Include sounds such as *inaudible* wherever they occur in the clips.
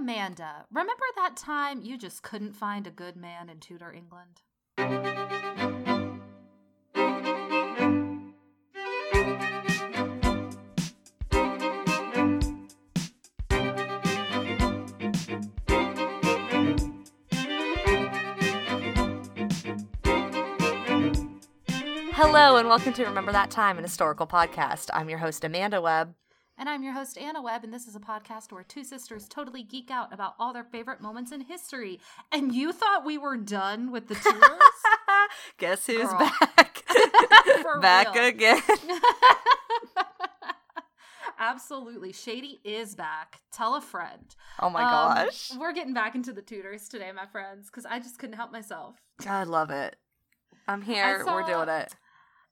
Amanda. Remember that time you just couldn't find a good man in Tudor England? Hello, and welcome to Remember That Time, an historical podcast. I'm your host, Amanda Webb. And I'm your host, Anna Webb, and this is a podcast where two sisters totally geek out about all their favorite moments in history. And you thought we were done with the Tudors? *laughs* Guess who's Girl. back? *laughs* Back again. *laughs* Absolutely. Shady is back. Tell a friend. Oh my Um, gosh. We're getting back into the Tudors today, my friends, because I just couldn't help myself. I love it. I'm here. We're doing it.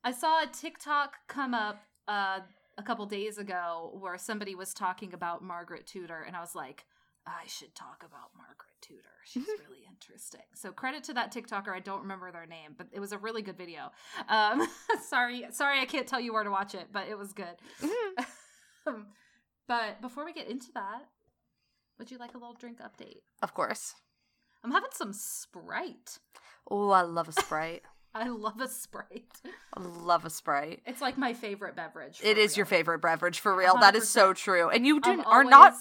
I saw a TikTok come up uh, a couple days ago where somebody was talking about Margaret Tudor, and I was like, I should talk about Margaret Tudor. *laughs* She's really interesting. So credit to that TikToker. I don't remember their name, but it was a really good video. Um, *laughs* sorry, sorry, I can't tell you where to watch it, but it was good. Mhm. *laughs* but before we get into that, would you like a little drink update? Of course. I'm having some Sprite. Oh, I love a Sprite. I love a Sprite. I love a Sprite. It's like my favorite beverage. It is your favorite beverage for real. That is so true. And you do, are not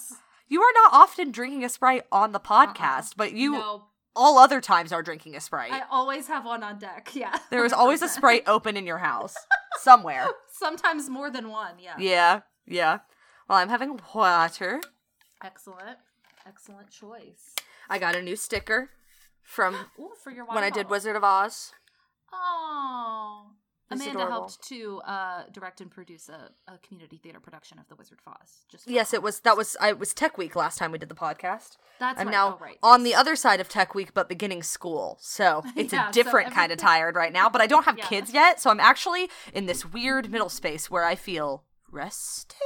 you are not often drinking a Sprite on the uh-uh. podcast, but you No, all other times are drinking a Sprite. I always have one on deck. Yeah. there is always a Sprite open in your house somewhere. *laughs* Sometimes more than one. Yeah. Yeah, yeah. Well, I'm having water. Excellent. Excellent choice. I got a new sticker from *gasps* Ooh, for your when I did. Wizard of Oz. Oh. Amanda adorable. helped to uh, direct and produce a, a community theater production of The Wizard of Oz. Just Yes, it was that was I it was Tech Week last time we did the podcast. That's I'm right. now oh, right. on the other side of Tech Week, but beginning school. So *laughs* it's Yeah, a so different kind of tired right now. But I don't have *laughs* Yeah. kids yet, so I'm actually in this weird middle space where I feel rested.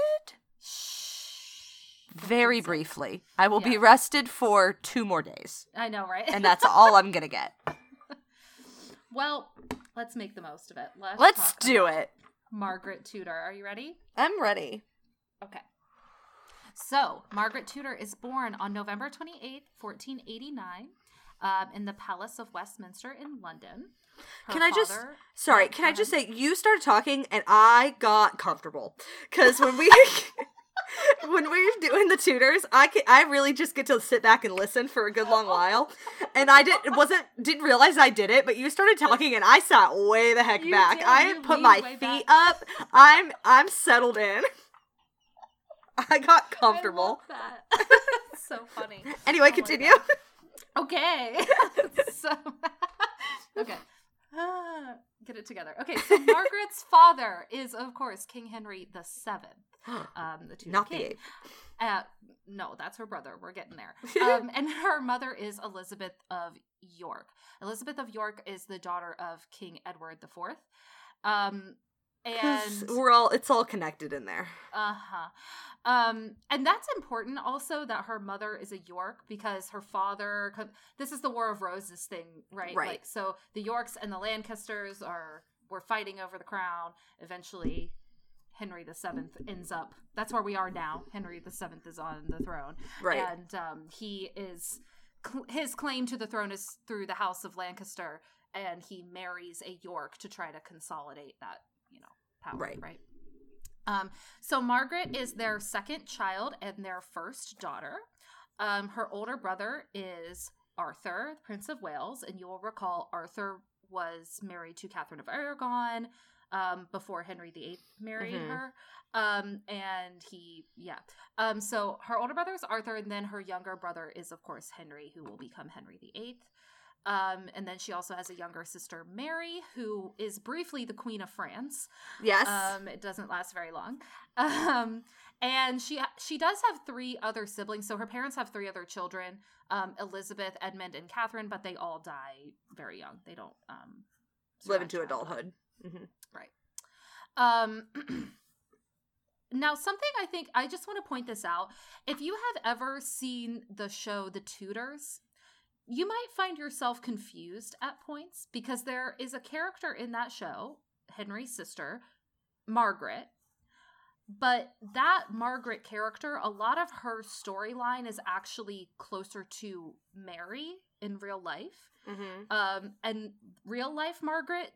Very briefly, I will be rested for two more days, I know, right? and that's all I'm gonna get. *laughs* well, let's make the most of it. Let's, Let's do it. Margaret Tudor. Are you ready? I'm ready. Okay. So, Margaret Tudor is born on November 28th, 1489, um, in the Palace of Westminster in London. Her Can I just sorry? Can I just say you started talking and I got comfortable because when we *laughs* when we were doing the Tudors, I can, I really just get to sit back and listen for a good long while, and I did not wasn't didn't realize I did it, but you started talking and I sat way the heck You back. did, I put my feet back. up. I'm I'm settled in. I got I comfortable. love that. *laughs* *laughs* so funny. Anyway, Oh continue. Okay. *laughs* so, okay. *sighs* Get it together. Okay, so Margaret's father is, of course, King Henry the Seventh, *gasps* um, the Tudor Not the king. Uh, no, that's her brother. We're getting there. *laughs* Um, and her mother is Elizabeth of York. Elizabeth of York is the daughter of King Edward IV. Um, and we're all it's all connected in there. uh huh. Um, and that's important also that her mother is a York because her father. This is the War of Roses thing, right? Right. Like, so the Yorks and the Lancasters are were fighting over the crown. Eventually, Henry the Seventh ends up. That's where we are now. Henry the Seventh is on the throne, Right. And um, he is cl- his claim to the throne is through the House of Lancaster, and he marries a York to try to consolidate that, you know, power. Right. Right. Um, so Margaret is their second child and their first daughter. Um, her older brother is Arthur, Prince of Wales, and you will recall Arthur was married to Catherine of Aragon um, before Henry VIII married Mhm. her. Um, and he, yeah. Um, so her older brother is Arthur, and then her younger brother is, of course, Henry, who will become Henry VIII. Um, and then she also has a younger sister, Mary, who is briefly the Queen of France. Yes. Um, it doesn't last very long. *laughs* Um, and she she does have three other siblings. So her parents have three other children: um, Elizabeth, Edmund, and Catherine. But they all die very young. They don't um, Live into adulthood. hmm Um, *clears throat* now, something I think I just want to point this out. If you have ever seen the show The Tudors, you might find yourself confused at points because there is a character in that show, Henry's sister, Margaret, but that Margaret character, a lot of her storyline is actually closer to Mary in real life. Mm-hmm. Um, and real life Margaret,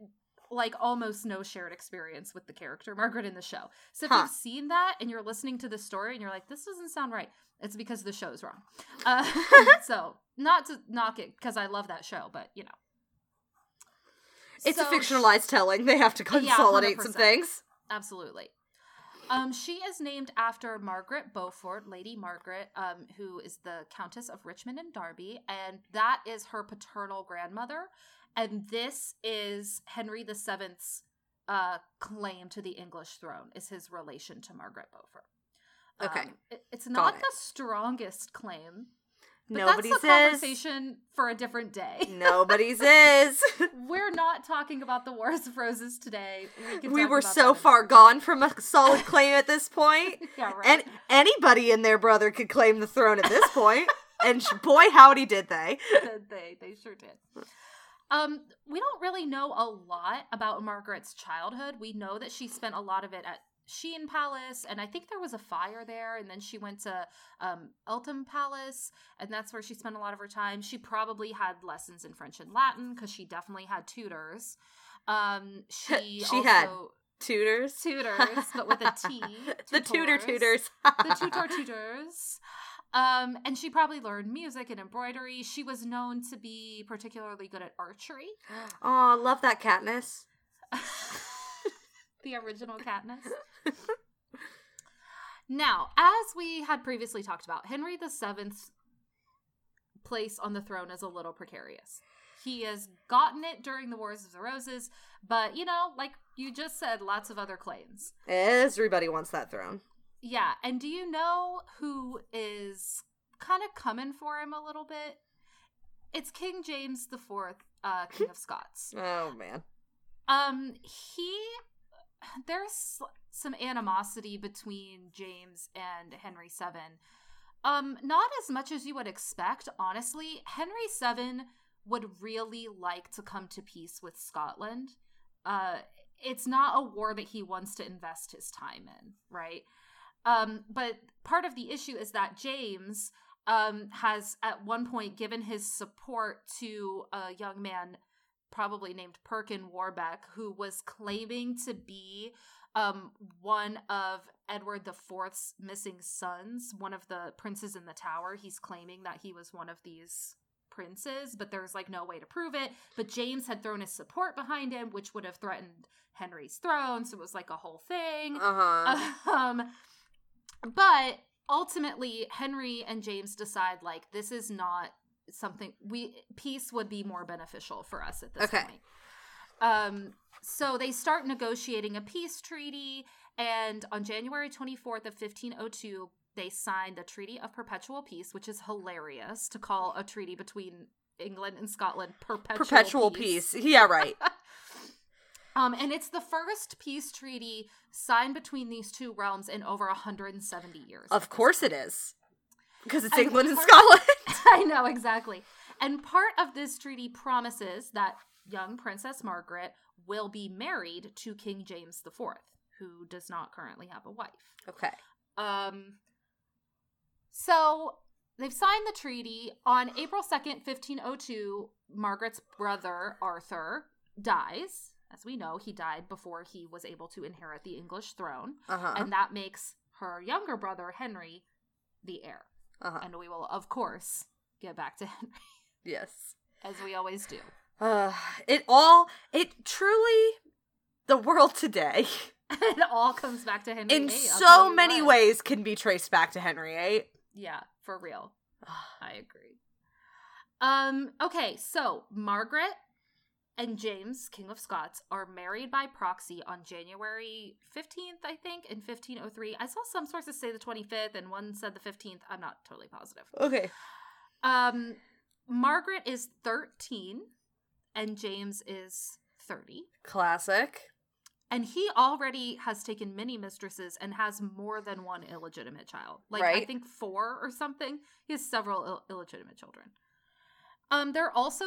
like almost no shared experience with the character Margaret in the show. So if Huh. you've seen that and you're listening to the story and you're like, this doesn't sound right, it's because the show's wrong. Uh, *laughs* so not to knock it because I love that show, but you know. It's So a fictionalized telling. They have to consolidate some things. Absolutely. Um, she is named after Margaret Beaufort, Lady Margaret, um, who is the Countess of Richmond and Derby, and that is her paternal grandmother. And this is Henry VII's uh, claim to the English throne, is his relation to Margaret Beaufort. Okay. Um, it- it's not it. the strongest claim, but Nobody's that's a conversation for a different day. *laughs* Nobody's is. *laughs* We're not talking about the Wars of Roses today. We, we were so far another gone from a solid claim at this point. *laughs* yeah, right. And anybody and their brother could claim the throne at this point. and boy, howdy did they. did they they sure did um we don't really know a lot about margaret's childhood we know that she spent a lot of it at Sheen Palace, and I think there was a fire there, and then she went to um, Eltham Palace, and that's where she spent a lot of her time. She probably had lessons in French and Latin because she definitely had tutors. Um, she *laughs* She had Tutors. tutors, but with a T. *laughs* the tutor tutors. the tutor tutors. Um, and she probably learned music and embroidery. She was known to be particularly good at archery. *gasps* Oh, I love that Katniss. *laughs* the original Katniss. *laughs* now, as we had previously talked about, Henry VII's place on the throne is a little precarious. He has gotten it during the Wars of the Roses, but you know, like you just said, lots of other claims. Everybody wants that throne. Yeah, and do you know who is kind of coming for him a little bit? It's King James the Fourth, uh, King of Scots. *laughs* Oh man. Um, he there's some animosity between James and Henry Seven. Um, not as much as you would expect, honestly. Henry Seven would really like to come to peace with Scotland. Uh, it's not a war that he wants to invest his time in, right? Um, but part of the issue is that James um, has at one point given his support to a young man probably named Perkin Warbeck, who was claiming to be um, one of Edward IV's missing sons, one of the princes in the tower. He's claiming that he was one of these princes, but there's like no way to prove it. But James had thrown his support behind him, which would have threatened Henry's throne, so it was like a whole thing. Uh huh. *laughs* um, but ultimately, Henry and James decide like this is not something we peace would be more beneficial for us at this Okay. point. Um, so they start negotiating a peace treaty, and on January 24th of 1502, they signed the Treaty of Perpetual Peace, which is hilarious to call a treaty between England and Scotland perpetual, Perpetual peace. Yeah, right. *laughs* Um, and it's the first peace treaty signed between these two realms in over 170 years. of course it is. Because it's And England and Scotland. *laughs* I know, exactly. And part of this treaty promises that young Princess Margaret will be married to King James IV, who does not currently have a wife. okay. Um, so they've signed the treaty. On April 2nd, 1502, Margaret's brother, Arthur, dies. As we know, he died before he was able to inherit the English throne. Uh huh. And that makes her younger brother, Henry, the heir. Uh huh. And we will, of course, get back to *laughs* Henry, Yes. as we always do. Uh, it all. It truly. The world today, *laughs* it all comes back to Henry in VIII, so many what. ways, can be traced back to Henry VIII. Yeah, for real. *sighs* I agree. Um, okay, so Margaret and James, King of Scots, are married by proxy on January 15th, I think, in 1503. I saw some sources say the 25th and one said the 15th. I'm not totally positive. Okay. Um, Margaret is 13 and James is 30. Classic. And he already has taken many mistresses and has more than one illegitimate child. Like I think four or something. He has several Ill- illegitimate children. Um, they're also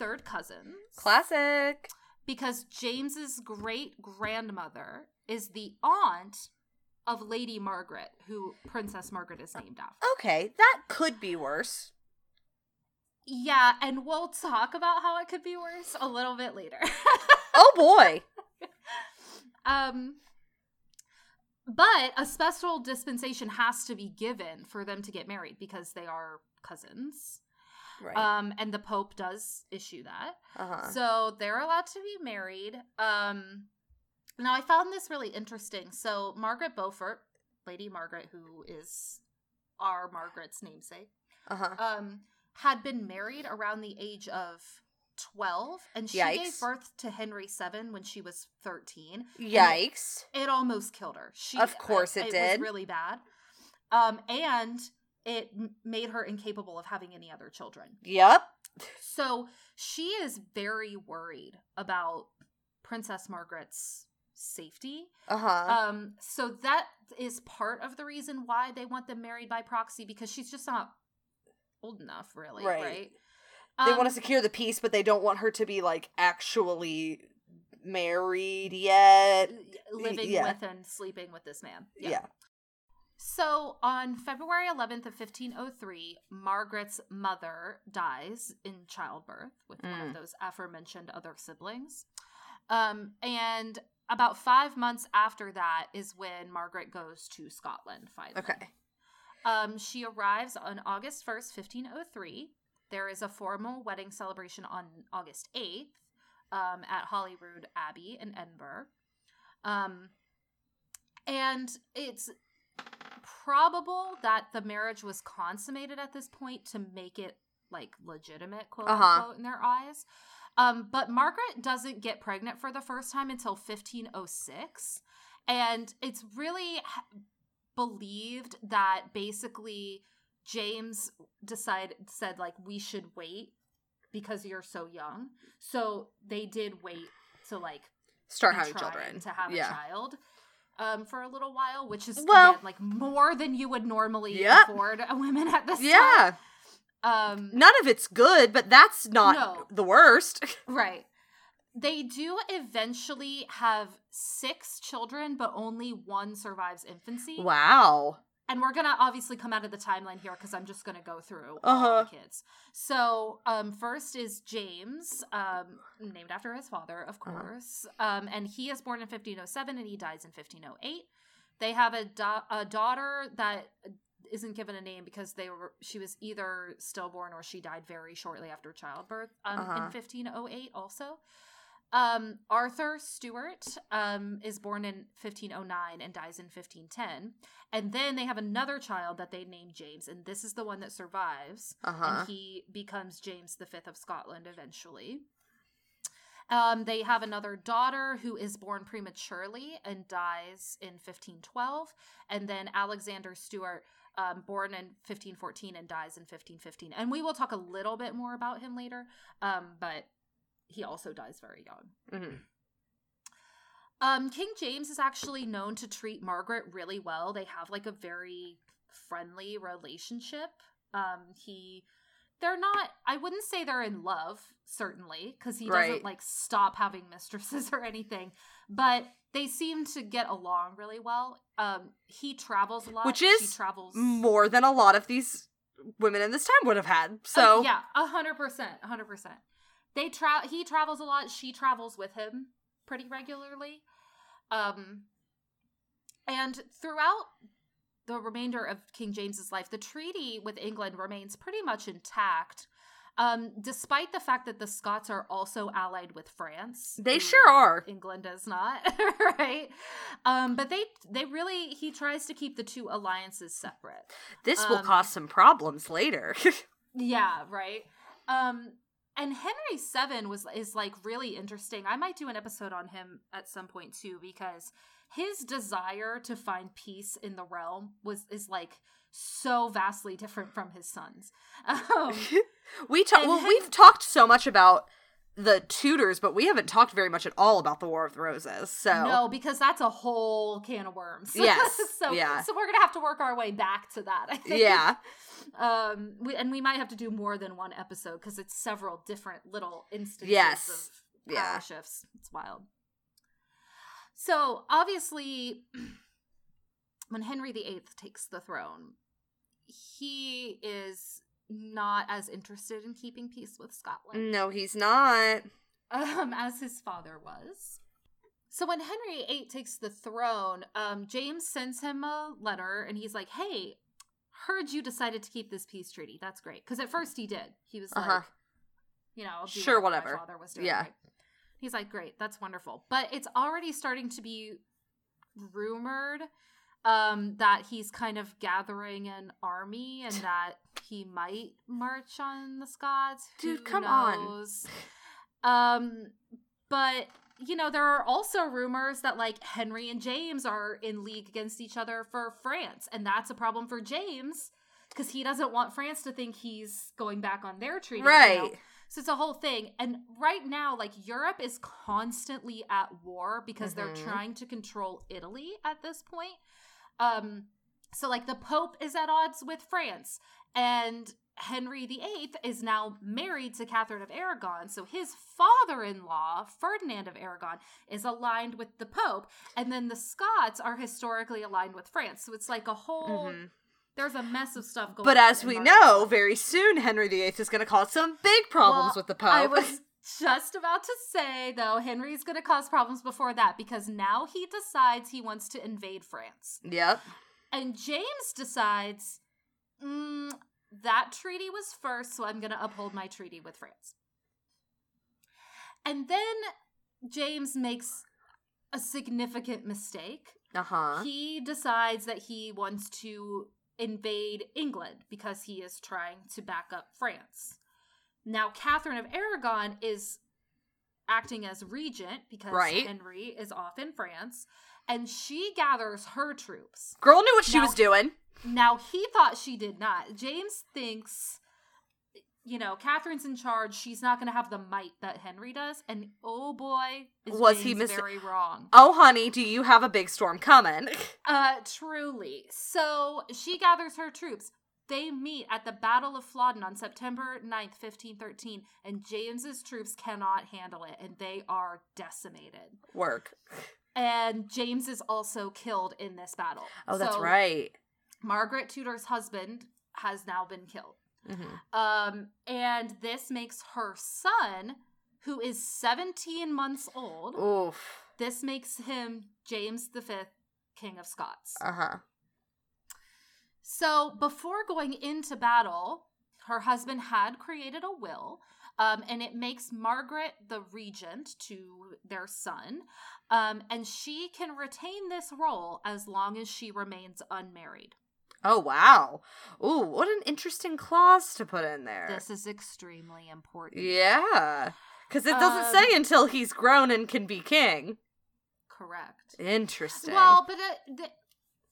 third cousins Classic. because James's great grandmother is the aunt of Lady Margaret, who Princess Margaret is named after. Okay, that could be worse. Yeah, and we'll talk about how it could be worse a little bit later. *laughs* Oh boy. um but a special dispensation has to be given for them to get married because they are cousins. Right. Um and the pope does issue that. uh-huh. So they're allowed to be married. Um now I found this really interesting. So Margaret Beaufort, Lady Margaret who is our Margaret's namesake, uh-huh. um had been married around the age of 12 and she gave birth to Henry VII when she was 13. Yikes. It almost killed her. She Of course it it did. was really bad. Um and it made her incapable of having any other children. Yep. So she is very worried about Princess Margaret's safety. Uh-huh. Um, so that is part of the reason why they want them married by proxy because she's just not old enough, really. Right. Right. they Um, want to secure the peace, but they don't want her to be like actually married yet. living yeah. with and sleeping with this man. Yeah. So on February 11th of 1503, Margaret's mother dies in childbirth with one Mm. of those aforementioned other siblings. Um, and about five months after that is when Margaret goes to Scotland finally. Okay. Um, she arrives on August 1st, 1503. There is a formal wedding celebration on August 8th um, at Holyrood Abbey in Edinburgh. Um, and it's probable that the marriage was consummated at this point to make it like legitimate, quote Uh-huh. unquote, in their eyes. Um, but Margaret doesn't get pregnant for the first time until 1506. And it's really believed that basically James decided said like we should wait because you're so young. So they did wait to like Start having children. to have yeah. a child um for a little while, which is Well- again, like more than you would normally Yep. afford a women at this Yeah. time. Um None of it's good, but that's not No. the worst. *laughs* Right. They do eventually have six children, but only one survives infancy. wow. And we're gonna obviously come out of the timeline here because I'm just gonna go through Uh-huh. the kids. So, um, first is James, um, named after his father, of Uh-huh. course. Um, and he is born in 1507 and he dies in 1508. They have a, da- a daughter that isn't given a name because they were she was either stillborn or she died very shortly after childbirth um, Uh-huh. in 1508 also um, arthur stewart um, is born in 1509 and dies in 1510 and then they have another child that they name james and this is the one that survives. Uh-huh. and he becomes james V of scotland eventually. Um, they have another daughter who is born prematurely and dies in 1512 and then alexander stewart um, born in 1514 and dies in 1515 and we will talk a little bit more about him later um, but he also dies very young Mhm. um, King James is actually known to treat Margaret really well. They have like a very friendly relationship. Um, he, they're not. I wouldn't say they're in love, certainly, because he Right. doesn't like stop having mistresses *laughs* or anything. But they seem to get along really well. Um, he travels a lot, Which she is travels More than a lot of these women in this time would have had. Oh, So yeah, a hundred percent, a hundred percent. They travel he travels a lot. She travels with him pretty regularly, um, and throughout the remainder of King James's life, the treaty with England remains pretty much intact, um, despite the fact that the Scots are also allied with France. they sure are. England is not, *laughs* right? Um, but they they really he tries to keep the two alliances separate. This will um, cause some problems later. *laughs* Yeah, right. Um and Henry Seven was is like really interesting. I might do an episode on him at some point too because his desire to find peace in the realm was is like so vastly different from his sons. *laughs* Um, *laughs* we talk. Well, Hen- we've talked so much about the Tudors, but we haven't talked very much at all about the War of the Roses. So No, because that's a whole can of worms. *laughs* Yes, so yeah. so we're gonna have to work our way back to that. I think. yeah, *laughs* Um. We, and we might have to do more than one episode because it's several different little instances Yes, of power yeah. shifts. It's wild. So obviously, *clears throat* when Henry VIII takes the throne, he is not as interested in keeping peace with Scotland No, he's not. um, as his father was. So when Henry VIII takes the throne, um, James sends him a letter and he's like, hey, heard you decided to keep this peace treaty. That's great. Because at first he did. He was Uh-huh. like, you know, Sure, whatever whatever. father was doing. Yeah. right? He's like, great, that's wonderful. But it's already starting to be rumored um, that he's kind of gathering an army and that he might march on the Scots. Dude, come on. Um, but you know, there are also rumors that like Henry and James are in league against each other for France, and that's a problem for James because he doesn't want France to think he's going back on their treaty. Right. So it's a whole thing. And right now, like Europe is constantly at war because they're Mhm. trying to control Italy at this point. Um, so like the Pope is at odds with France, and Henry VIII is now married to Catherine of Aragon. So his father-in-law, Ferdinand of Aragon, is aligned with the Pope, and then the Scots are historically aligned with France. So it's like a whole. Mhm. There's a mess of stuff going. But on as we know, very soon Henry VIII is going to cause some big problems Well, with the Pope. I was just about to say, though, Henry's going to cause problems before that because now he decides he wants to invade France. yep. And James decides, mm, that treaty was first, so I'm going to uphold my treaty with France. And then James makes a significant mistake. Uh huh. He decides that he wants to invade England because he is trying to back up France. Now, Catherine of Aragon is acting as regent because Right. Henry is off in France, and she gathers her troops. Girl knew what she was doing. Now, he thought she did not. James thinks, you know, Catherine's in charge. She's not going to have the might that Henry does. And oh boy, is Was James he mis- very wrong. Oh, honey, do you have a big storm coming? Uh, truly. So she gathers her troops. They meet at the Battle of Flodden on September 9th, 1513, and James's troops cannot handle it, and they are decimated. Work. And James is also killed in this battle. Oh, that's So right. Margaret Tudor's husband has now been killed. hmm Um, and this makes her son, who is 17 months old, Oof. this makes him James V, King of Scots. Uh huh. So before going into battle, her husband had created a will, um, and it makes Margaret the regent to their son, um, and she can retain this role as long as she remains unmarried. Oh wow. Ooh, what an interesting clause to put in there. This is extremely important. Yeah. Because it doesn't Um, say until he's grown and can be king. Correct. Interesting. Well, but it, th-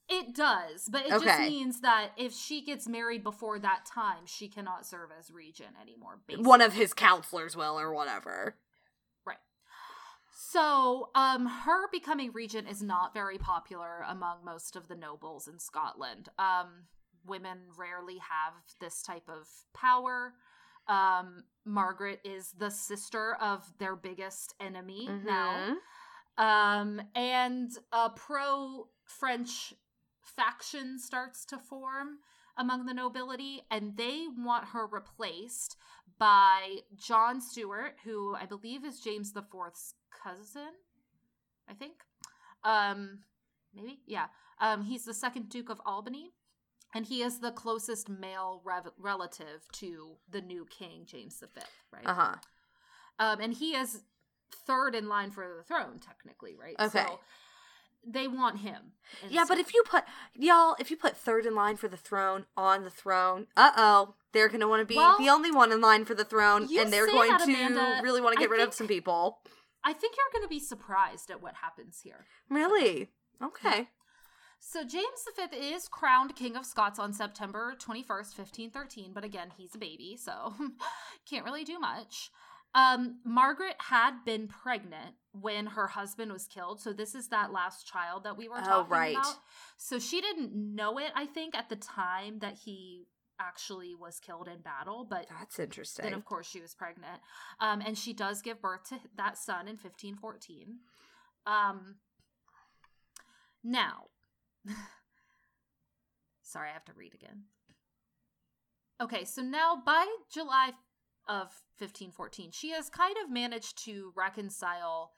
it does, but it just means that if she gets married before that time, she cannot serve as regent anymore. Basically. one of his counselors will or whatever. Right. So, um, her becoming regent is not very popular among most of the nobles in Scotland. Um, women rarely have this type of power. Um, Margaret is the sister of their biggest enemy now. Mhm. Um, and a pro French faction starts to form among the nobility, and they want her replaced by John Stewart, who I believe is James the Fourth's cousin. I think. Um, maybe, yeah. Um, he's the second Duke of Albany, and he is the closest male rev- relative to the new King James V. Right. Uh huh. Um, and he is third in line for the throne, technically, right? Okay. So they want him. Yeah, but if you put y'all, if you put third in line for the throne on the throne, uh oh, they're gonna want to be Well, the only one in line for the throne, and they're going that, to Amanda. really want to I get rid of some people. I think you're going to be surprised at what happens here. Really? Okay. So James V is crowned King of Scots on September 21st, 1513, but again, he's a baby, so *laughs* can't really do much. Um, Margaret had been pregnant when her husband was killed, so this is that last child that we were Oh, talking right. about. So she didn't know it, I think, at the time that he actually was killed in battle, but That's interesting. then of course she was pregnant um, and she does give birth to that son in 1514 um, now *laughs* Sorry, I have to read again. Okay, so now by July of 1514, she has kind of managed to reconcile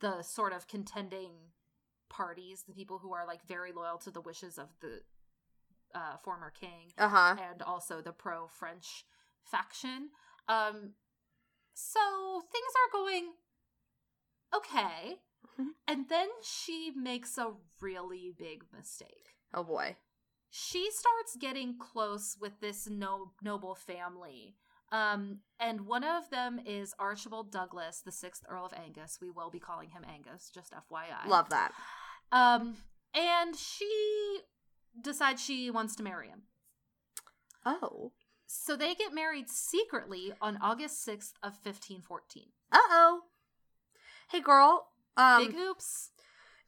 the sort of contending parties, the people who are like very loyal to the wishes of the uh, former king Uh huh. and also the pro French faction. Um, so things are going okay. Mhm. And then she makes a really big mistake. Oh boy. She starts getting close with this no- noble family. Um, and one of them is Archibald Douglas, the sixth Earl of Angus. We will be calling him Angus, just FYI. Love that. Um, and she decides she wants to marry him. Oh. So they get married secretly on August 6th of 1514. Uh oh. Hey, girl. Um, Big oops.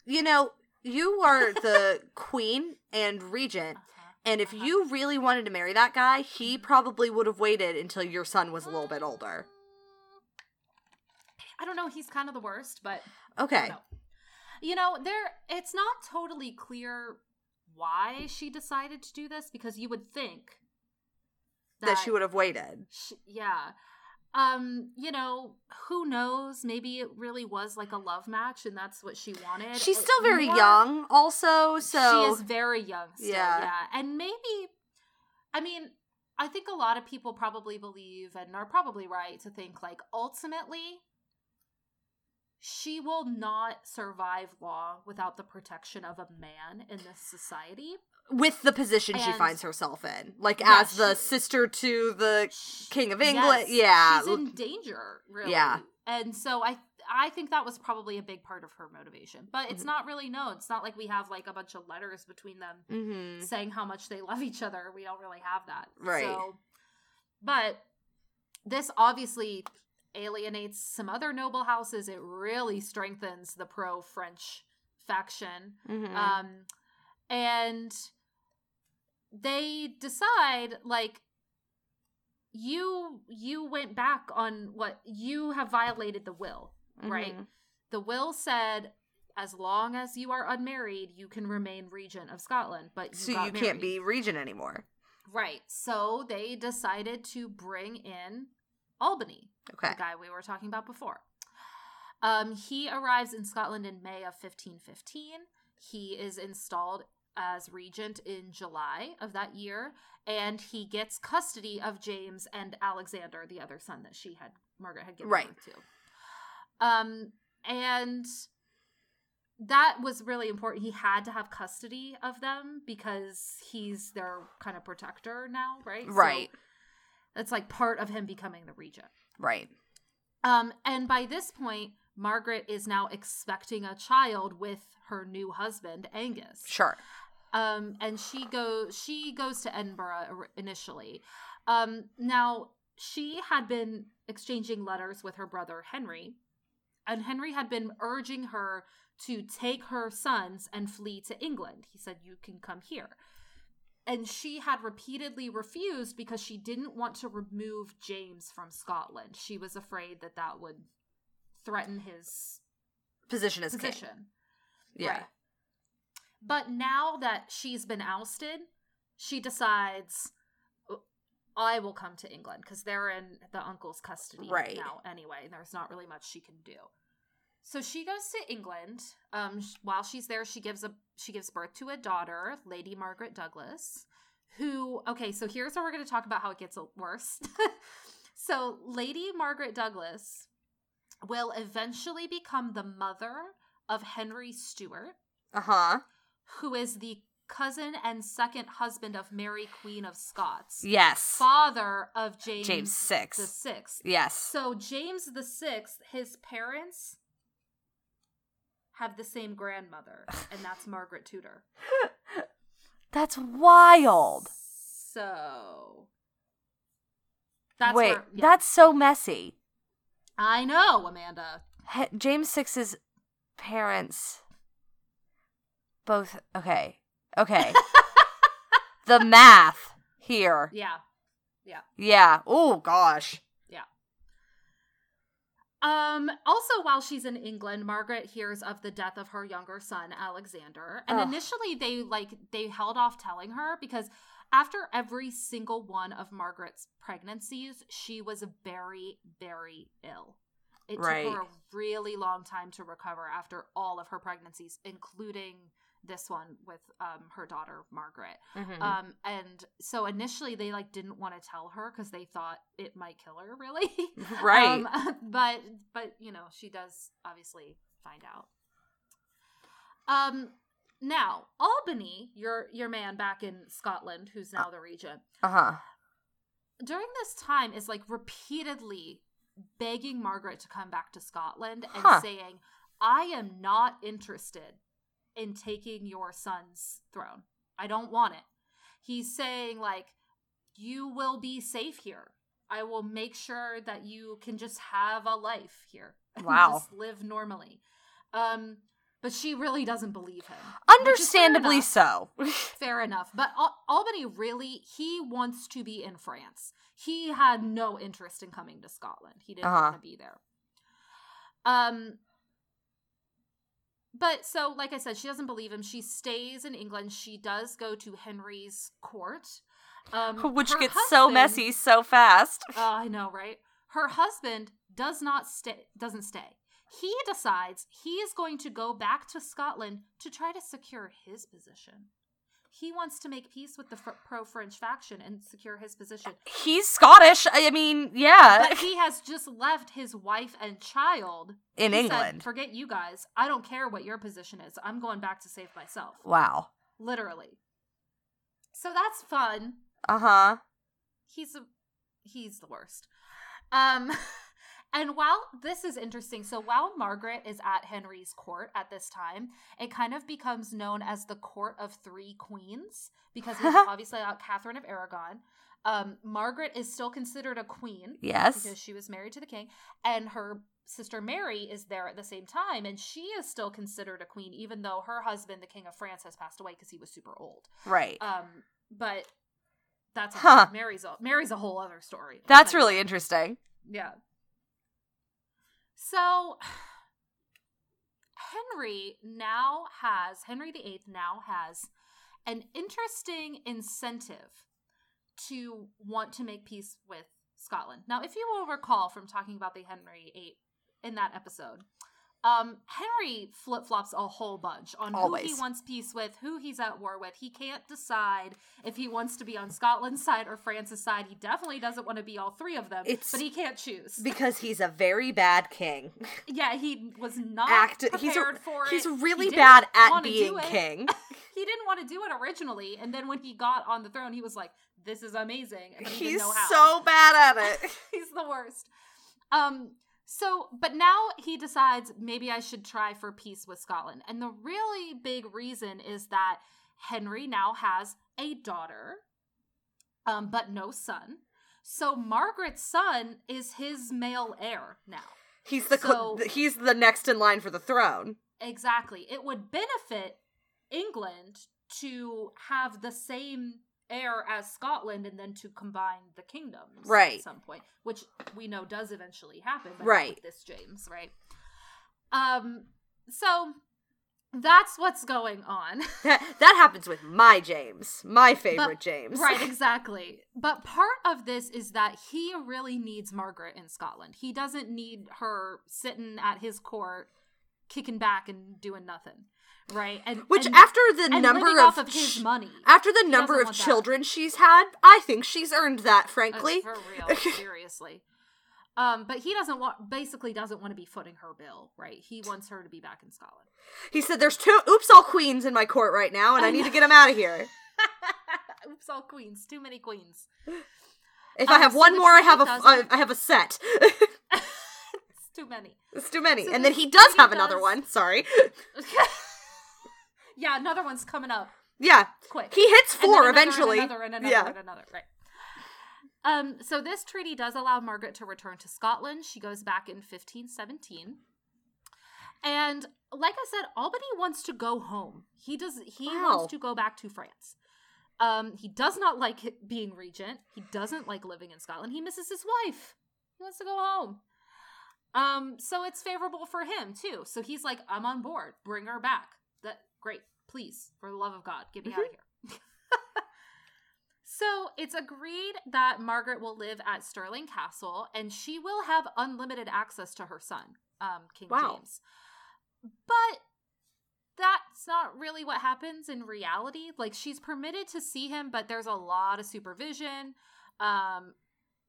you know, you are the *laughs* queen and regent, Uh-huh. And if Uh-huh. you really wanted to marry that guy, he probably would have waited until your son was a little bit older. I don't know, he's kind of the worst, but Okay. know. You know, there it's not totally clear why she decided to do this because you would think That she would have waited. Sh- yeah. Um, you know, who knows? Maybe it really was like a love match and that's what she wanted. She's Uh, still very more- young, also, so. she is very young still, Yeah. yeah. And maybe I mean, I think a lot of people probably believe and are probably right to think like ultimately she will not survive long without the protection of a man in this society. With the position she finds herself in. Like, Yeah, as the she- sister to the Sh- King of England. Yes, yeah. she's in danger really Yeah. and so i i think that was probably a big part of her motivation but it's Mhm. not really known it's not like we have like a bunch of letters between them hmm saying how much they love each other we don't really have that Right. so but this obviously alienates some other noble houses it really strengthens the pro french faction hmm um and they decide like you you went back on what you have violated the will right Mhm. the will said as long as you are unmarried you can remain regent of scotland but you So you can't be regent anymore. right so they decided to bring in albany Okay. the guy we were talking about before. Um, he arrives in Scotland in May of 1515. He is installed as regent in July of that year, and he gets custody of James and Alexander, the other son that she had, Margaret had given Right. birth to. Um, and that was really important. He had to have custody of them because he's their kind of protector now, right? So Right. it's like part of him becoming the regent. Right. Um, and by this point, Margaret is now expecting a child with her new husband, Angus. Sure. Um, and she goes she goes to Edinburgh initially. Um, now she had been exchanging letters with her brother Henry, and Henry had been urging her to take her sons and flee to England. He said, "You can come here." And she had repeatedly refused because she didn't want to remove James from Scotland. She was afraid that that would threaten his Position as king. Yeah. Right. But now that she's been ousted, she decides "Oh, I will come to England because they're in the uncle's custody Right. now anyway. and There's not really much she can do. So she goes to England. Um, sh- while she's there, she gives a she gives birth to a daughter, Lady Margaret Douglas, who okay. So here's where we're going to talk about how it gets worse. *laughs* so Lady Margaret Douglas will eventually become the mother of Henry Stuart, Uh huh. Who is the cousin and second husband of Mary Queen of Scots, Yes. father of James, James six. the Sixth. yes. So James the Sixth, his parents have the same grandmother, and that's Margaret Tudor. *laughs* That's wild. So that's Wait, where- yeah. that's so messy. I know, Amanda. He- James Six's parents both okay. Okay. *laughs* the math here. Yeah. Yeah. Yeah. Oh gosh. Yeah. Um, also, while she's in England, Margaret hears of the death of her younger son, Alexander. And Ugh. initially they like they held off telling her because after every single one of Margaret's pregnancies, she was very, very ill. It Right. took her a really long time to recover after all of her pregnancies, including this one with um, her daughter Margaret. Mhm. Um, and so initially they like didn't want to tell her because they thought it might kill her, *laughs* really. right. Um, *laughs* but but you know she does obviously find out. Um, now Albany, your your man back in Scotland, who's now the regent, uh huh. during this time is like repeatedly begging Margaret to come back to Scotland and Huh. saying, "I am not interested in taking your son's throne. I don't want it." He's saying like, "You will be safe here. I will make sure that you can just have a life here. *laughs* and Wow. just live normally." Um, but she really doesn't believe him. is fair Understandably so. *laughs* fair enough but Al- albany really he wants to be in france he had no interest in coming to scotland he didn't Uh-huh. want to be there um but so like i said she doesn't believe him. She stays in england. She does go to henry's court. Um *laughs* Which gets so messy so fast. *laughs* uh, i know right? Her husband does not stay doesn't stay. He decides he is going to go back to scotland to try to secure his position he wants to make peace with the fr- pro-french faction and secure his position He's Scottish. I mean, yeah. but he has just left his wife and child In He said, England. forget you guys i don't care what your position is i'm going back to save myself wow. literally so that's fun Uh huh. he's a, he's the worst. Um *laughs* and while this is interesting, so while Margaret is at Henry's court at this time, it kind of becomes known as the court of three queens because it's *laughs* obviously got Catherine of Aragon. Um, Margaret is still considered a queen Yes. because she was married to the king, and her sister Mary is there at the same time, and she is still considered a queen, even though her husband, the King of France, has passed away because he was super old. Right. Um, but that's Huh. Mary's a Mary's a whole other story. That's really interesting. yeah. So Henry now has Henry VIII now has an interesting incentive to want to make peace with Scotland. Now, if you will recall from talking about the Henry VIII in that episode, um, Henry flip flops a whole bunch on who he wants peace with, who he's at war with. He can't decide if he wants to be on Scotland's *laughs* side or France's side. He definitely doesn't want to be all three of them, It's- but he can't choose. Because he's a very bad king. *laughs* yeah, he was not Act. prepared He's a, for it. he's really didn't bad at being king. *laughs* He didn't want to do it originally, and then when he got on the throne, he was like, "This is amazing," and he He's didn't know how. so bad at it. he's the worst. Um. So, but now he decides maybe I should try for peace with Scotland, and the really big reason is that Henry now has a daughter, um, but no son. So Margaret's son is his male heir now. He's the cl- So- he's the next in line for the throne. Exactly. It would benefit England to have the same heir as Scotland and then to combine the kingdoms Right. at some point, which we know does eventually happen but Right. with this James, right? Um so that's what's going on. *laughs* That, that happens with my James, my favorite James. Right, *laughs* exactly. But part of this is that he really needs Margaret in Scotland. He doesn't need her sitting at his court kicking back and doing nothing. Right? And Which and- after the number of, of his money. after the number of want that. children she's had, I think she's earned that. Frankly, for real, *laughs* seriously. Um, but he doesn't want, basically, doesn't want to be footing her bill, right? He wants her to be back in Scotland. he said, "There's two oops all queens in my court right now, and I, I need to get them out of here. *laughs* Oops, all queens, too many queens. If Um, I have so one more, I have a does- I I have a set. *laughs* it's too many. it's too many, So and the then he does have another one. Sorry, yeah, another one's coming up yeah, quick. he hits And four and eventually. another and another yeah, and another, right. Um, so this treaty does allow Margaret to return to Scotland. She goes back in 1517. And like I said, Albany wants to go home. He does he Wow. wants to go back to France. Um, he does not like being regent. He doesn't like living in Scotland. He misses his wife. He wants to go home. Um, so it's favorable for him too. So he's like, I'm on board. Bring her back. Great. Please, for the love of God, get me out of here. *laughs* so it's agreed that Margaret will live at Stirling Castle and she will have unlimited access to her son, um, King Wow. James. But that's not really what happens in reality. Like she's permitted to see him, but there's a lot of supervision. Um,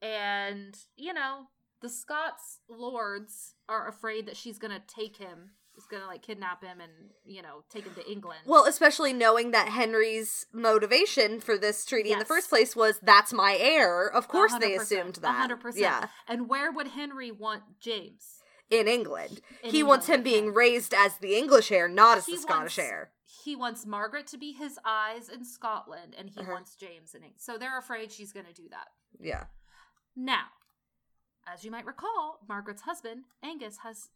and you know, the Scots lords are afraid that she's gonna take him, gonna like kidnap him and you know take him to England. Well, especially knowing that Henry's motivation for this treaty in the first place was that's my heir. Of course, they 100%, assumed that. hundred percent. Yeah, And where would Henry want James? in England, In he wants him being yeah. raised as the English heir, not as He the Scottish wants- heir. He wants Margaret to be his eyes in Scotland, and he Uh-huh. wants James in England. So they're afraid she's going to do that. Yeah. Now, as you might recall, Margaret's husband, Angus, has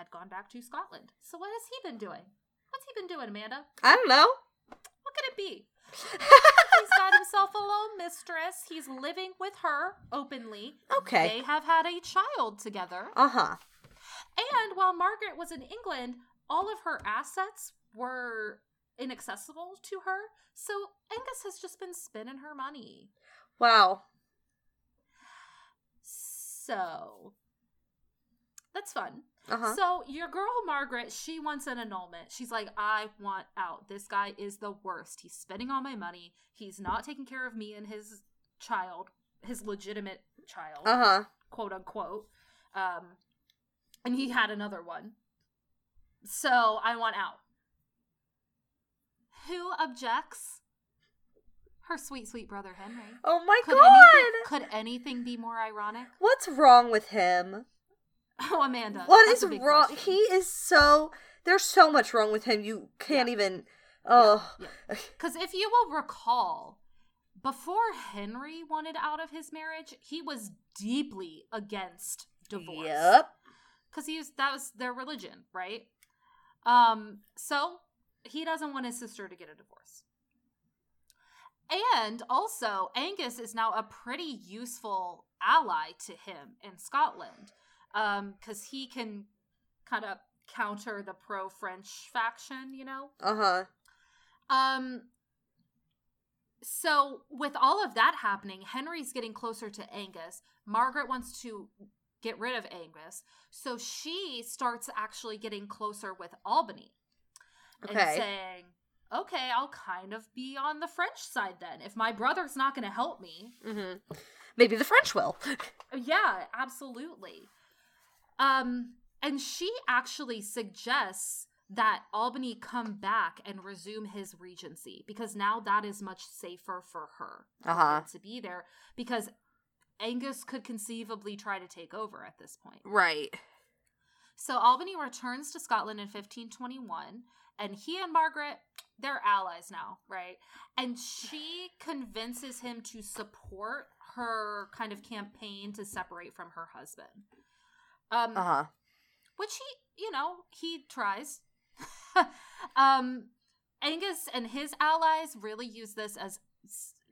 had gone back to Scotland. So what has he been doing? What's he been doing, Amanda? I don't know. What could it be? *laughs* He's got himself a little mistress. He's living with her openly. Okay. They have had a child together. Uh huh. And while Margaret was in England, all of her assets were inaccessible to her. So Angus has just been spending her money. Wow. So that's fun. Uh huh. So your girl Margaret, she wants an annulment. She's like, I want out. This guy is the worst. He's spending all my money. He's not taking care of me and his child, his legitimate child, Uh huh. quote unquote. Um, and he had another one. So I want out. Who objects? Her sweet, sweet brother Henry. Oh my Could god. anything, could anything be more ironic? What's wrong with him? *laughs* Oh, Amanda. What that's is wrong? question. He is so. There's so much wrong with him. You can't even. Oh. Because *sighs* if you will recall, before Henry wanted out of his marriage, he was deeply against divorce. Yep. Because he was that was their religion, right? Um, so he doesn't want his sister to get a divorce. And also, Angus is now a pretty useful ally to him in Scotland. Um, because he can kind of counter the pro French faction, you know? Uh huh. Um so with all of that happening, Henry's getting closer to Angus. Margaret wants to get rid of Angus. So she starts actually getting closer with Albany. okay. And saying, "Okay, I'll kind of be on the French side then. If my brother's not going to help me, Mm-hmm. Maybe the French will. *laughs* yeah, absolutely. Um, and she actually suggests that Albany come back and resume his regency because now that is much safer for her Uh-huh. to be there because Angus could conceivably try to take over at this point. Right. So Albany returns to Scotland in 1521, and he and Margaret, they're allies now, right? And she convinces him to support her kind of campaign to separate from her husband. Um, Uh huh. which he, you know, he tries. *laughs* um, Angus and his allies really use this as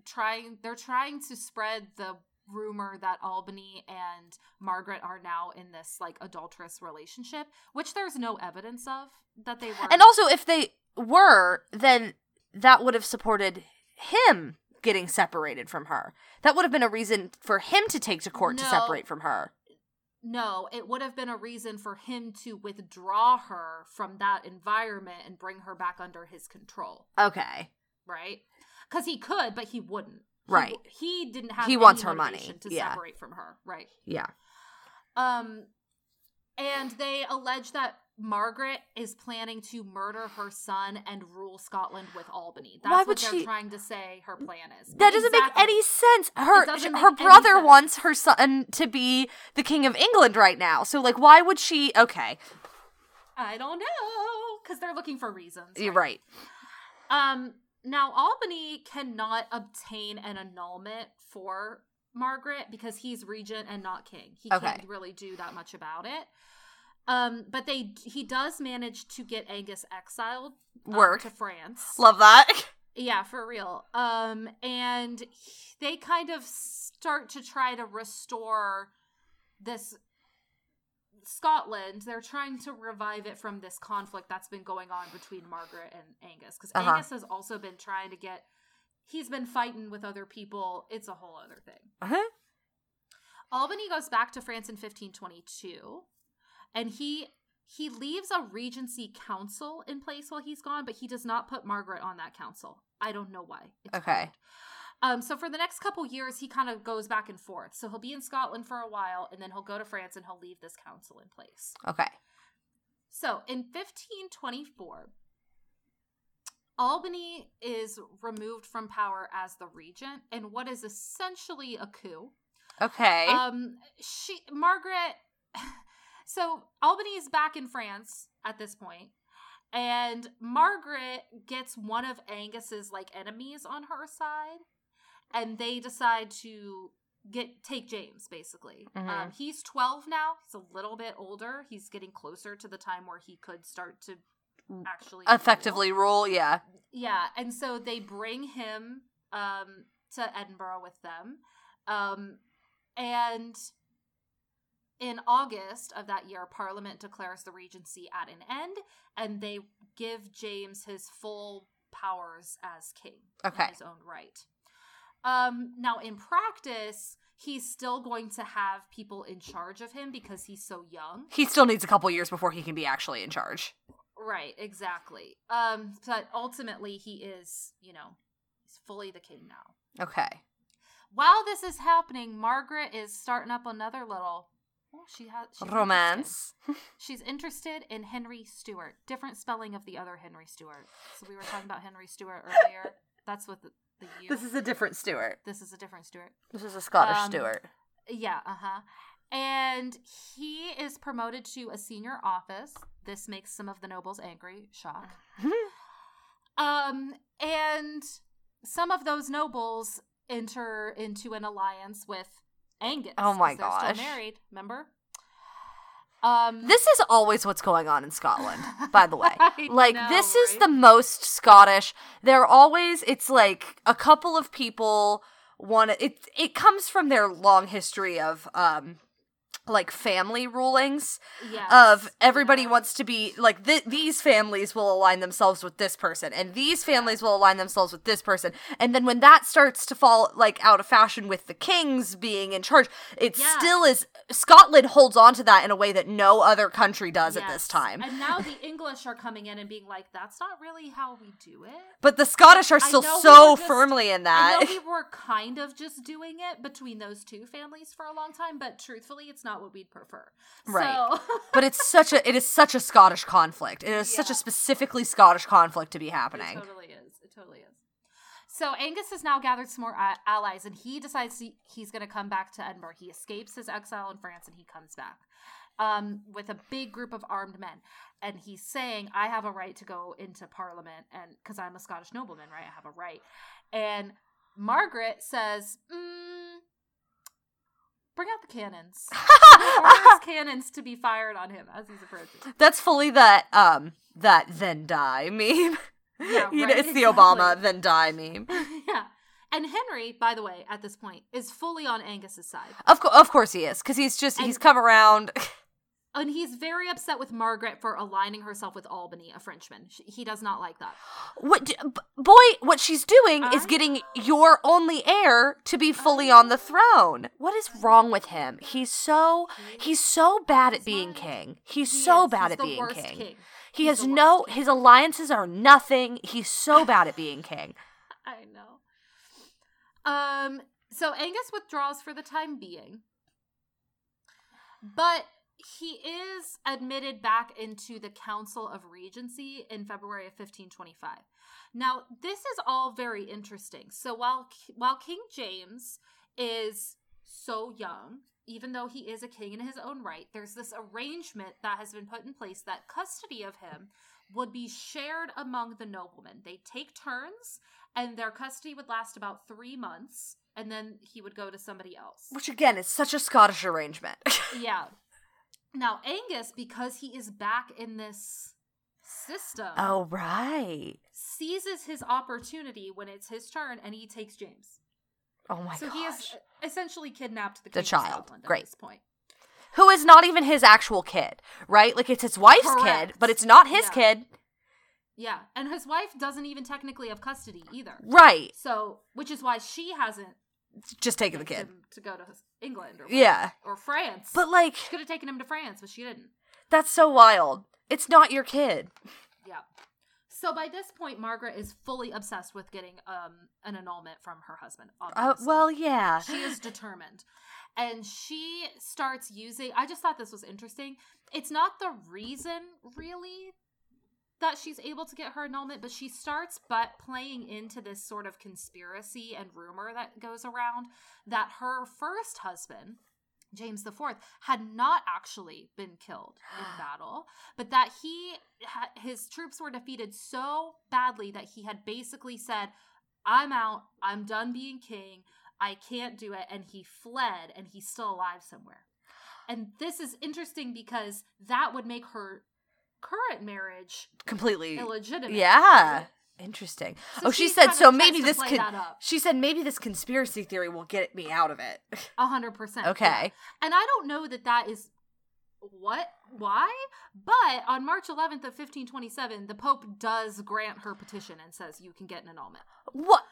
trying. They're trying to spread the rumor that Albany and Margaret are now in this like adulterous relationship, which there's no evidence of that they were. And also, if they were, then that would have supported him getting separated from her. That would have been a reason for him to take to court to separate from her. No, it would have been a reason for him to withdraw her from that environment and bring her back under his control. Okay. right? Because he could, but he wouldn't. Right. He, didn't have. He wants her money. to Yeah. separate from her, right? Yeah. Um, and they allege that Margaret is planning to murder her son and rule Scotland with Albany. That's Why what would they're she- trying to say her plan is. That doesn't Exactly. make any sense. Her her brother wants her son to be the king of England right now. So like why would she Okay. I don't know because they're looking for reasons. You're right. Um, now Albany cannot obtain an annulment for Margaret because he's regent and not king. He Okay. can't really do that much about it. Um, but they he does manage to get Angus exiled um, Work. to France. Love that. *laughs* yeah, for real. Um, and he- they kind of start to try to restore this Scotland, they're trying to revive it from this conflict that's been going on between Margaret and Angus. Because Uh-huh. Angus has also been trying to get. He's been fighting with other people. It's a whole other thing. Uh-huh. Albany goes back to France in 1522, and he he leaves a regency council in place while he's gone, but he does not put Margaret on that council. I don't know why. It's Okay. weird. Um, so for the next couple years, he kind of goes back and forth. So he'll be in Scotland for a while, and then he'll go to France and he'll leave this council in place. Okay. So in 1524, Albany is removed from power as the regent in what is essentially a coup. Okay. Um, she Margaret. So Albany is back in France at this point, and Margaret gets one of Angus's like enemies on her side, and they decide to get take James basically. Mhm. Um, he's twelve now. He's a little bit older. He's getting closer to the time where he could start to actually rule. Effectively rule, yeah. Yeah, and so they bring him um to Edinburgh with them. Um and in August of that year, Parliament declares the regency at an end and they give James his full powers as king Okay. in his own right. Um now in practice, he's still going to have people in charge of him because he's so young. He still needs a couple years before he can be actually in charge. Right, exactly. Um, but ultimately, he is, you know, he's fully the king now. Okay. While this is happening, Margaret is starting up another little. Well, she has she's Romance. interested. *laughs* She's interested in Henry Stewart. Different spelling of the other Henry Stewart. So we were talking about Henry Stewart earlier. That's what the, the U. This is a different Stuart. this is a different Stewart. This is a Scottish Um, Stuart. Yeah, uh huh. And he is promoted to a senior office. This makes some of the nobles angry. Shock. *laughs* Um, and some of those nobles enter into an alliance with Angus. Oh my gosh. Still married, remember? Um, This is always what's going on in Scotland, by the way. *laughs* Like, know, this is the most Scottish. They're always, it's like a couple of people want it, it comes from their long history of, um, like family rulings Yes, of everybody wants to be like th- these families will align themselves with this person and these families will align themselves with this person. And then when that starts to fall like out of fashion with the kings being in charge it Yeah. still is Scotland holds on to that in a way that no other country does at this time. And now the English are coming in and being like, "That's not really how we do it." but the Scottish are still know we so just- firmly in I that. know we were kind of just doing it between those two families for a long time, but truthfully, it's not what we'd prefer. Right. So, *laughs* but it's such a it is such a Scottish conflict it is such a specifically Scottish conflict to be It happening totally is. It totally is. So Angus has now gathered some more a- allies, and he decides he, he's going to come back to Edinburgh. He escapes his exile in France, and he comes back um, with a big group of armed men. And he's saying, "I have a right to go into Parliament, and because I'm a Scottish nobleman, right? I have a right." And Margaret says, mm, "Bring out the cannons." *laughs* Cannons to be fired on him as he's approaching. That's fully that um that then die *laughs* meme. Yeah, you know, it's the Obama then die meme. *laughs* yeah. And Henry, by the way, at this point, is fully on Angus's side. Of co- of course he is, because he's just he's come around. And he's very upset with Margaret for aligning herself with Albany, a Frenchman. Sh- He does not like that. What d- b- boy? What she's doing is getting your only heir to be fully on the throne. What is wrong with him? He's so he's so bad at being king. He's He so is. bad He's at being worst king. He He's has no king. his alliances are nothing. He's so bad at being king. *laughs* I know. Um. So Angus withdraws for the time being, but he is admitted back into the Council of Regency in February of 1525. Now, this is all very interesting. So while while King James is so young, even though he is a king in his own right, there's this arrangement that has been put in place that custody of him would be shared among the noblemen. They take turns, and their custody would last about three months, and then he would go to somebody else. Which again is such a Scottish arrangement. *laughs* Yeah. Now, Angus, because he is back in this system, oh right. seizes his opportunity when it's his turn and he takes James. Oh my so gosh. he has essentially kidnapped the, The child. Great. this point. who is not even his actual kid, right? Like it's his wife's kid, but it's not his Yeah. kid, Yeah, and his wife doesn't even technically have custody either. right? So, which is why she hasn't Just taking the kid. to go to England or Yeah. or France. But like she could have taken him to France, but she didn't. that's so wild. It's not your kid. *laughs* Yeah. So by this point, Margaret is fully obsessed with getting um an annulment from her husband. Uh, well, yeah. she is *laughs* determined, and she starts using. I just thought this was interesting. It's not the reason really that she's able to get her annulment, but she starts but playing into this sort of conspiracy and rumor that goes around that her first husband, James IV, had not actually been killed in *gasps* battle, but that he his troops were defeated so badly that he had basically said, "I'm out. I'm done being king. I can't do it," and he fled, and he's still alive somewhere. And this is interesting because that would make her current marriage Completely. illegitimate. Yeah. Interesting. So oh, she she said so maybe this could. She said maybe this conspiracy theory will get me out of it. *laughs* A hundred percent. Okay. yeah. And I don't know that that is what why, but on March 11th of 1527, the Pope does grant her petition and says you can get an annulment. What?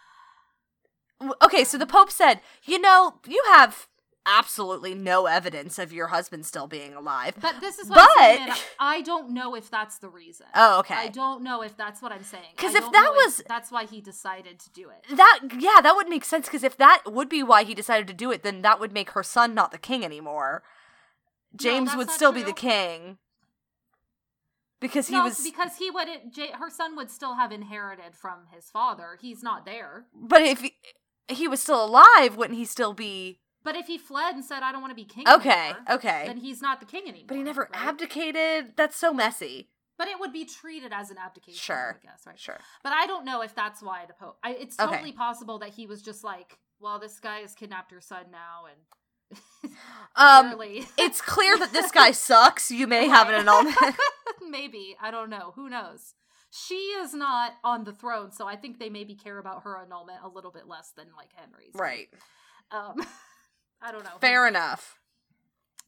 Okay, so the Pope said, you know, you have absolutely no evidence of your husband still being alive. But this is what I'm saying, But- I don't know if that's the reason. Oh, okay. I don't know if that's what I'm saying. Because if that was- that's why he decided to do it. That yeah, that would make sense because if that would be why he decided to do it, then that would make her son not the king anymore. James that's would still be the king because he no, was. because he would J- her son would still have inherited from his father. He's not there. but if he, he was still alive, wouldn't he still be? But if he fled and said I don't want to be king Okay, anymore, okay. then he's not the king anymore. But he never right? abdicated. That's so messy. But it would be treated as an abdication, Sure. I guess, right? Sure. But I don't know if that's why the Pope. I, it's Okay. totally possible that he was just like, well, this guy has kidnapped your son now, and *laughs* Um, *laughs* it's clear that this guy sucks. You may have an annulment. *laughs* maybe I don't know. Who knows? She is not on the throne, so I think they maybe care about her annulment a little bit less than like Henry's. right. Um, I don't know. Fair enough.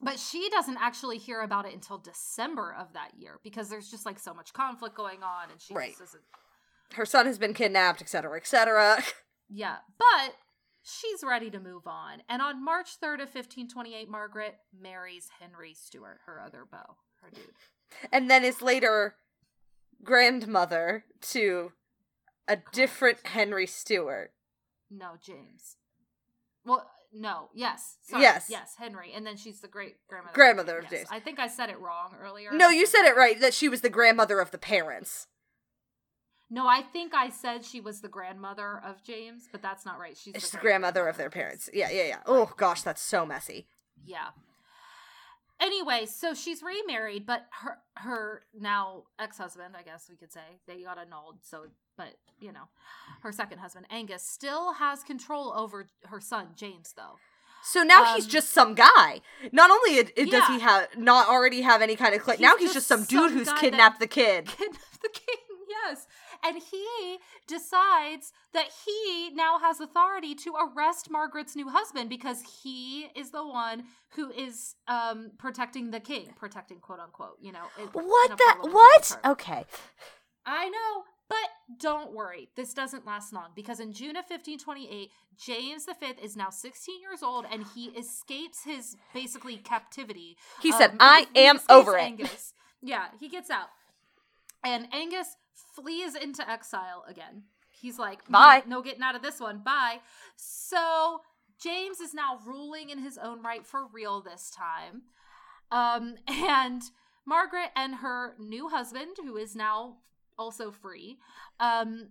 But she doesn't actually hear about it until December of that year because there's just like so much conflict going on, and she Right. just isn't. Her son has been kidnapped, etc., etc. *laughs* Yeah, but she's ready to move on. And on March 3rd of 1528, Margaret marries Henry Stuart, her other beau, her dude. and then is later grandmother to a different Henry Stewart. No, James. Well, no, yes. Sorry. Yes. Yes, Henry. And then she's the great grandmother. Grandmother of Yes. James. I think I said it wrong earlier. No, you said it right that she was the grandmother of the parents. No, I think I said she was the grandmother of James, but that's not right. She's, She's the great grandmother of their parents. Yeah, yeah, yeah. Oh gosh, that's so messy. Yeah. Anyway, so she's remarried, but her her now ex husband, I guess we could say, they got annulled. So, but you know, her second husband Angus still has control over her son James, though. So now he's Um, just some guy. Not only it, it does he have not already have any kind of claim. Now he's just just some dude some who's kidnapped the kid. Kidnapped the king, yes. And he decides that he now has authority to arrest Margaret's new husband because he is the one who is um protecting the king, protecting quote unquote. You know What the what? Okay. I know, but don't worry. This doesn't last long because in June of 1528, James V is now 16 years old and he escapes his basically captivity. He said, Um, "I he am over it." Angus. Yeah, he gets out. And Angus flees into exile again. He's like, "Mm, Bye. No getting out of this one. Bye. So James is now ruling in his own right for real this time. Um, *laughs* and Margaret and her new husband, who is now also free, um,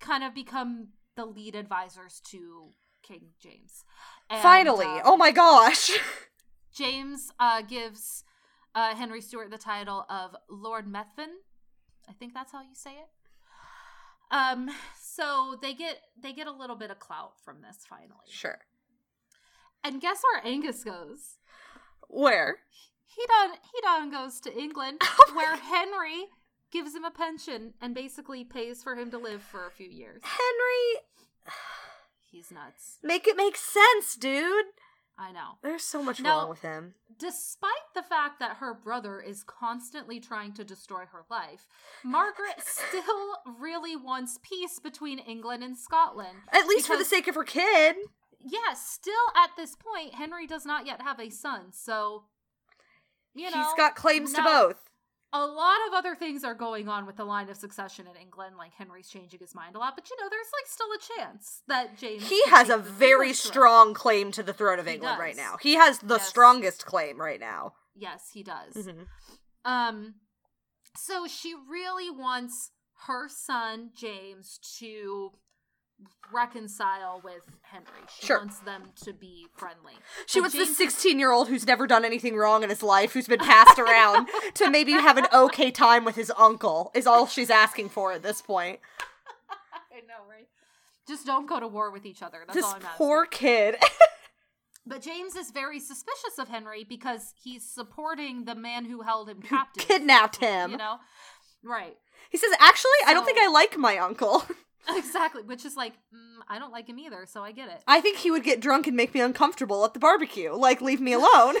kind of become the lead advisors to King James. And, Finally. um, oh my gosh. *laughs* James uh, gives uh, Henry Stuart the title of Lord Methven. I think that's how you say it. Um, so they get they get a little bit of clout from this finally. sure. And guess where Angus goes? Where? He done he done goes to England, *laughs* Oh where Henry gives him a pension and basically pays for him to live for a few years. Henry, *sighs* He's nuts. make it make sense, dude. I know. There's so much Now- wrong with him. Despite the fact that her brother is constantly trying to destroy her life, Margaret *laughs* still really wants peace between England and Scotland. At least for the sake of her kid. Yes, still at this point, Henry does not yet have a son, so you know He's got claims to both. A lot of other things are going on with the line of succession in England, like Henry's changing his mind a lot, but you know, there's like still a chance that James He has a very throne. strong claim to the throne of He England right now. He has the Yes. strongest claim right now. Yes, he does. Mhm. Um, so she really wants her son James to reconcile with Henry. She Sure. wants them to be friendly. She But wants the 16 year old who's never done anything wrong in his life, who's been passed *laughs* around, to maybe have an okay time with his uncle, is all she's asking for at this point. *laughs* I know, right? Just don't go to war with each other. That's this all I'm asking. poor kid. *laughs* But James is very suspicious of Henry because he's supporting the man who held him captive. kidnapped him. You know? Right. He says, Actually, I don't think I like my uncle. Exactly. Which is like, mm, I don't like him either, so I get it. I think he would get drunk and make me uncomfortable at the barbecue. Like, leave me alone.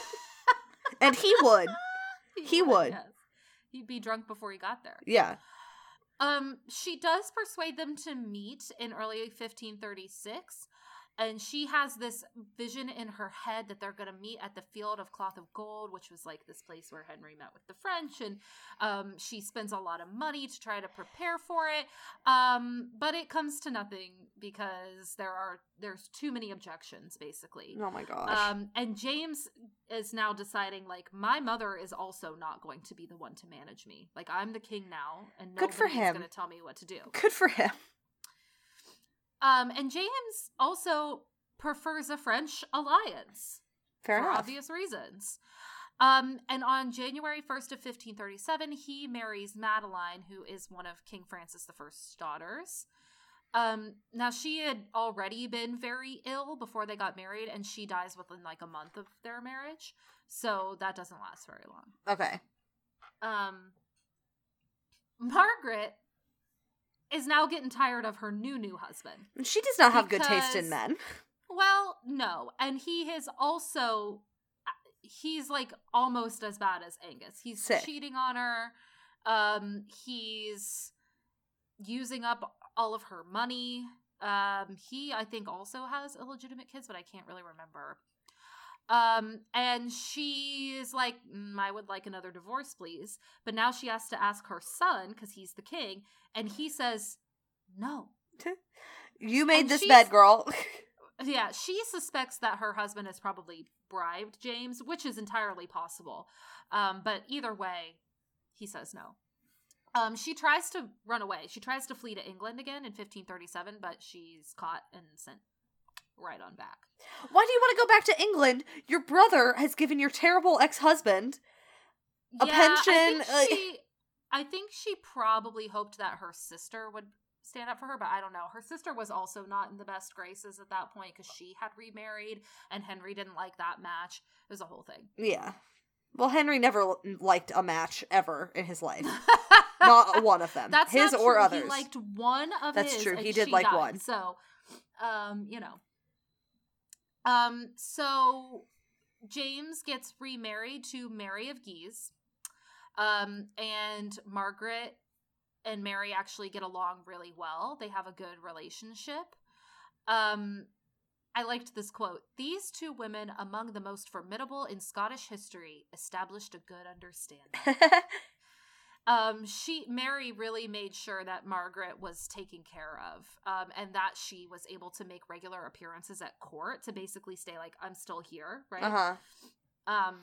*laughs* and he would. *laughs* He would. yes. He'd be drunk before he got there. Yeah. Um, she does persuade them to meet in early 1536, and she has this vision in her head that they're going to meet at the Field of Cloth of Gold, which was like this place where Henry met with the French, and um, she spends a lot of money to try to prepare for it. Um, but it comes to nothing because there are there's too many objections, basically. Oh my gosh. Um, and James is now deciding, like, my mother is also not going to be the one to manage me. Like, I'm the king now, and Good for nobody's him. going to tell me what to do. Good for him. Um, and James also prefers a French alliance Fair for enough. obvious reasons. Um, and on January 1st of 1537, he marries Madeleine, who is one of King Francis I's daughters. Um, now she had already been very ill before they got married, and she dies within like a month of their marriage. So that doesn't last very long. Okay. Um, Margaret is now getting tired of her new new husband. She does not have good taste in men. Well, no. And he is also he's like almost as bad as Angus. He's Sick. cheating on her. Um he's using up all of her money. Um he I think also has illegitimate kids, but I can't really remember. Um and she is like, "Mm, I would like another divorce, please. But now she has to ask her son cuz he's the king, and he says no. *laughs* You made And this bed, girl. *laughs* Yeah, she suspects that her husband has probably bribed James, which is entirely possible. Um, but either way, he says no. Um, she tries to run away. She tries to flee to England again in 1537, but she's caught and sent right on back. Why do you want to go back to England? Your brother has given your terrible ex husband A I pension, I think, she, I think she probably hoped that her sister would stand up for her, but I don't know. Her sister was also not in the best graces at that point because she had remarried, and Henry didn't like that match. It was a whole thing. Yeah. Well, Henry never liked a match ever in his life. *laughs* Not one of them. That's his or true. others. He liked one of That's his. true. He did like died. one. So, um, you know, um, so James gets remarried to Mary of Guise, um, and Margaret and Mary actually get along really well. They have a good relationship. Um, I liked this quote. These two women, among the most formidable in Scottish history, established a good understanding *laughs* um she mary really made sure that margaret was taken care of um and that she was able to make regular appearances at court to basically stay like i'm still here right uh huh. um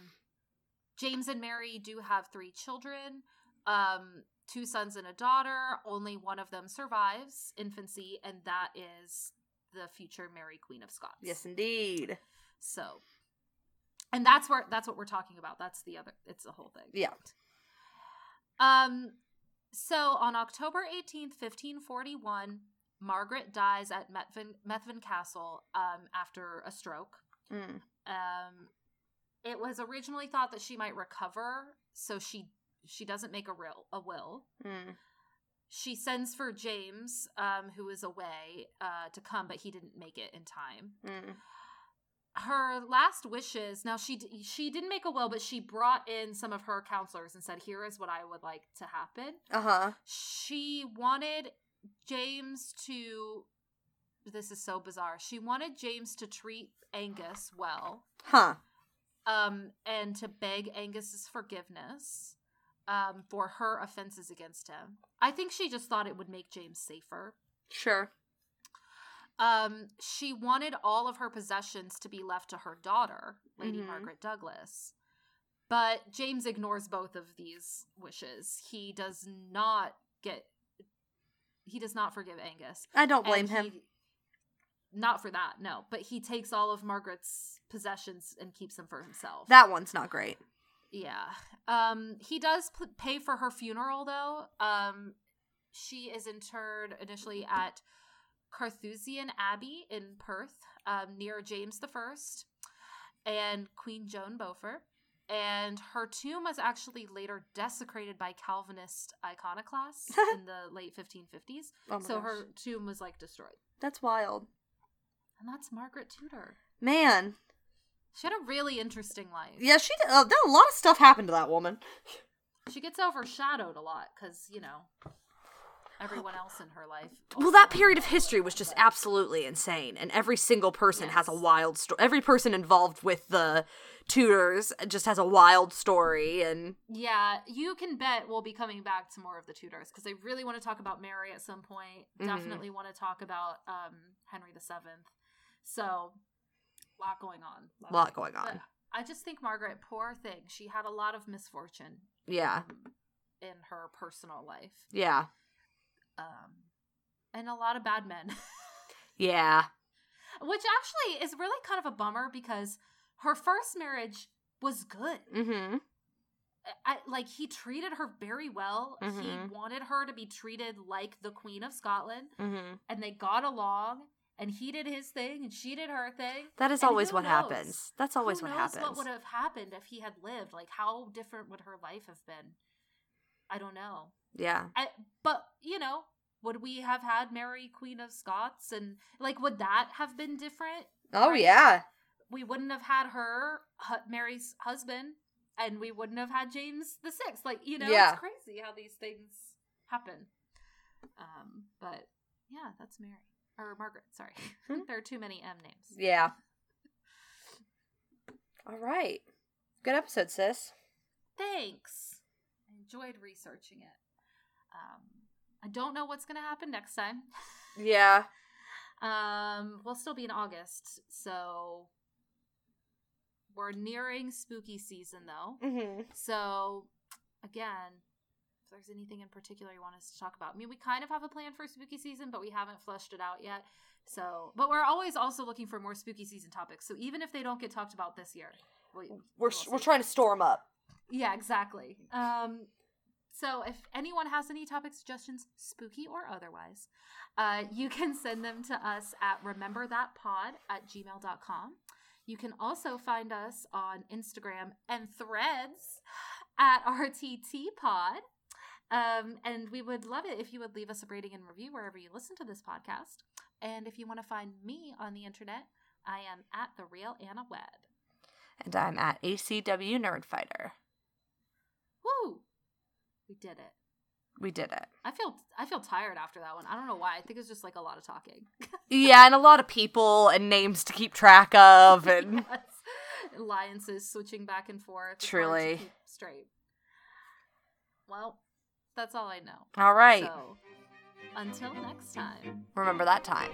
james and mary do have three children um two sons and a daughter only one of them survives infancy and that is the future mary queen of scots Yes, indeed. so and that's where that's what we're talking about that's the other it's the whole thing Yeah. Um, so on October 18th, 1541, Margaret dies at Methven, Methven Castle um, after a stroke. Mm. Um, it was originally thought that she might recover, so she she doesn't make a will. A will. Mm. She sends for James, um, who is away, uh, to come, but he didn't make it in time. Mm. Her last wishes. Now she she didn't make a will, but she brought in some of her counselors and said, "Here is what I would like to happen." Uh huh. She wanted James to. This is so bizarre. She wanted James to treat Angus well, Huh. um, and to beg Angus's forgiveness, um, for her offenses against him. I think she just thought it would make James safer. Sure. Um, she wanted all of her possessions to be left to her daughter, Lady Mhm. Margaret Douglas. But James ignores both of these wishes. He does not get he does not forgive Angus. I don't blame And him. not for that, no. But he takes all of Margaret's possessions and keeps them for himself. That one's not great. Yeah. Um he does p- pay for her funeral though. Um she is interred initially at Carthusian Abbey in Perth, um, near James I and Queen Joan Beaufort. And her tomb was actually later desecrated by Calvinist iconoclasts *laughs* in the late 1550s. Oh so gosh. her tomb was like destroyed. That's wild. And that's Margaret Tudor. Man. She had a really interesting life. Yeah, she did. Uh, a lot of stuff happened to that woman. She gets overshadowed a lot because, you know, everyone else in her life. Well, that period of history was just absolutely insane, and every single person has a wild story. Every person involved with the Tudors just has a wild story, and Yeah, you can bet we'll be coming back to more of the Tudors because I really want to talk about Mary at some point. Mhm. Definitely want to talk about um, Henry the Seventh. So, lot going on. a lot going on. But I just think Margaret, poor thing, she had a lot of misfortune Yeah, um, in her personal life, yeah, um, and a lot of bad men. *laughs* yeah. Which actually is really kind of a bummer because her first marriage was good. Mm-hmm. I, like he treated her very well. He Mhm. wanted her to be treated like the Queen of Scotland, Mm-hmm. and they got along. And he did his thing, and she did her thing. That is And always what knows? happens. That's always what happens. What would have happened if he had lived? Like, how different would her life have been? I don't know. Yeah, I, but you know, would we have had Mary, Queen of Scots, and like, would that have been different? Oh Right? yeah. we wouldn't have had her Mary's husband, and we wouldn't have had James the Sixth. Like you know, Yeah. it's crazy how these things happen. Um, but yeah, that's Mary or Margaret. Sorry, *laughs* Hmm. there are too many M names. Yeah. *laughs* All right. Good episode, sis. Thanks. I enjoyed researching it. Um, I don't know what's gonna happen next time. Yeah. Um, we'll still be in August, so we're nearing spooky season though. Mm-hmm. So, again, if there's anything in particular you want us to talk about, I mean, we kind of have a plan for spooky season, but we haven't fleshed it out yet. So, but we're always also looking for more spooky season topics. So even if they don't get talked about this year, we, We're we'll we're see. trying to store them up. Yeah, exactly. Um, so if anyone has any topic suggestions, spooky or otherwise, uh, *laughs* you can send them to us at rememberthatpod at gmail.com. You can also find us on Instagram and threads at *laughs* RTTpod. Um, and we would love it if you would leave us a rating and review wherever you listen to this podcast. And if you want to find me on the internet, I am at the real Anna Wed. And I'm at ACW Nerdfighter. Woo! We did it. We did it. I feel I feel tired after that one. I don't know why. I think it's just like a lot of talking. *laughs* Yeah, and a lot of people and names to keep track of, and *laughs* yes. Alliances switching back and forth. Truly. straight. Well, that's all I know. all right. So until next time. Remember that time.